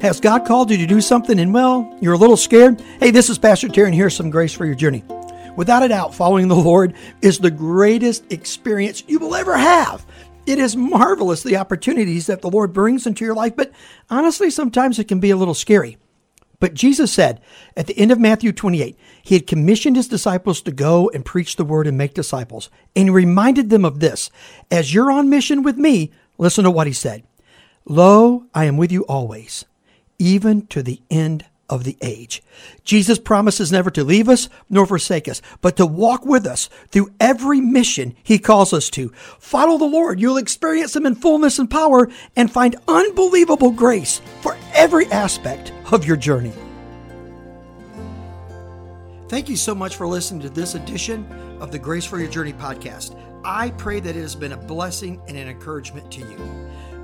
Has God called you to do something and, well, you're a little scared? Hey, this is Pastor Terry, and here's some grace for your journey. Without a doubt, following the Lord is the greatest experience you will ever have. It is marvelous the opportunities that the Lord brings into your life, but honestly, sometimes it can be a little scary. But Jesus said at the end of Matthew 28, he had commissioned his disciples to go and preach the word and make disciples. And he reminded them of this As you're on mission with me, listen to what he said Lo, I am with you always, even to the end of the age. Jesus promises never to leave us nor forsake us, but to walk with us through every mission he calls us to. Follow the Lord. You'll experience him in fullness and power and find unbelievable grace for every aspect of your journey. Thank you so much for listening to this edition of the Grace for Your Journey podcast. I pray that it has been a blessing and an encouragement to you.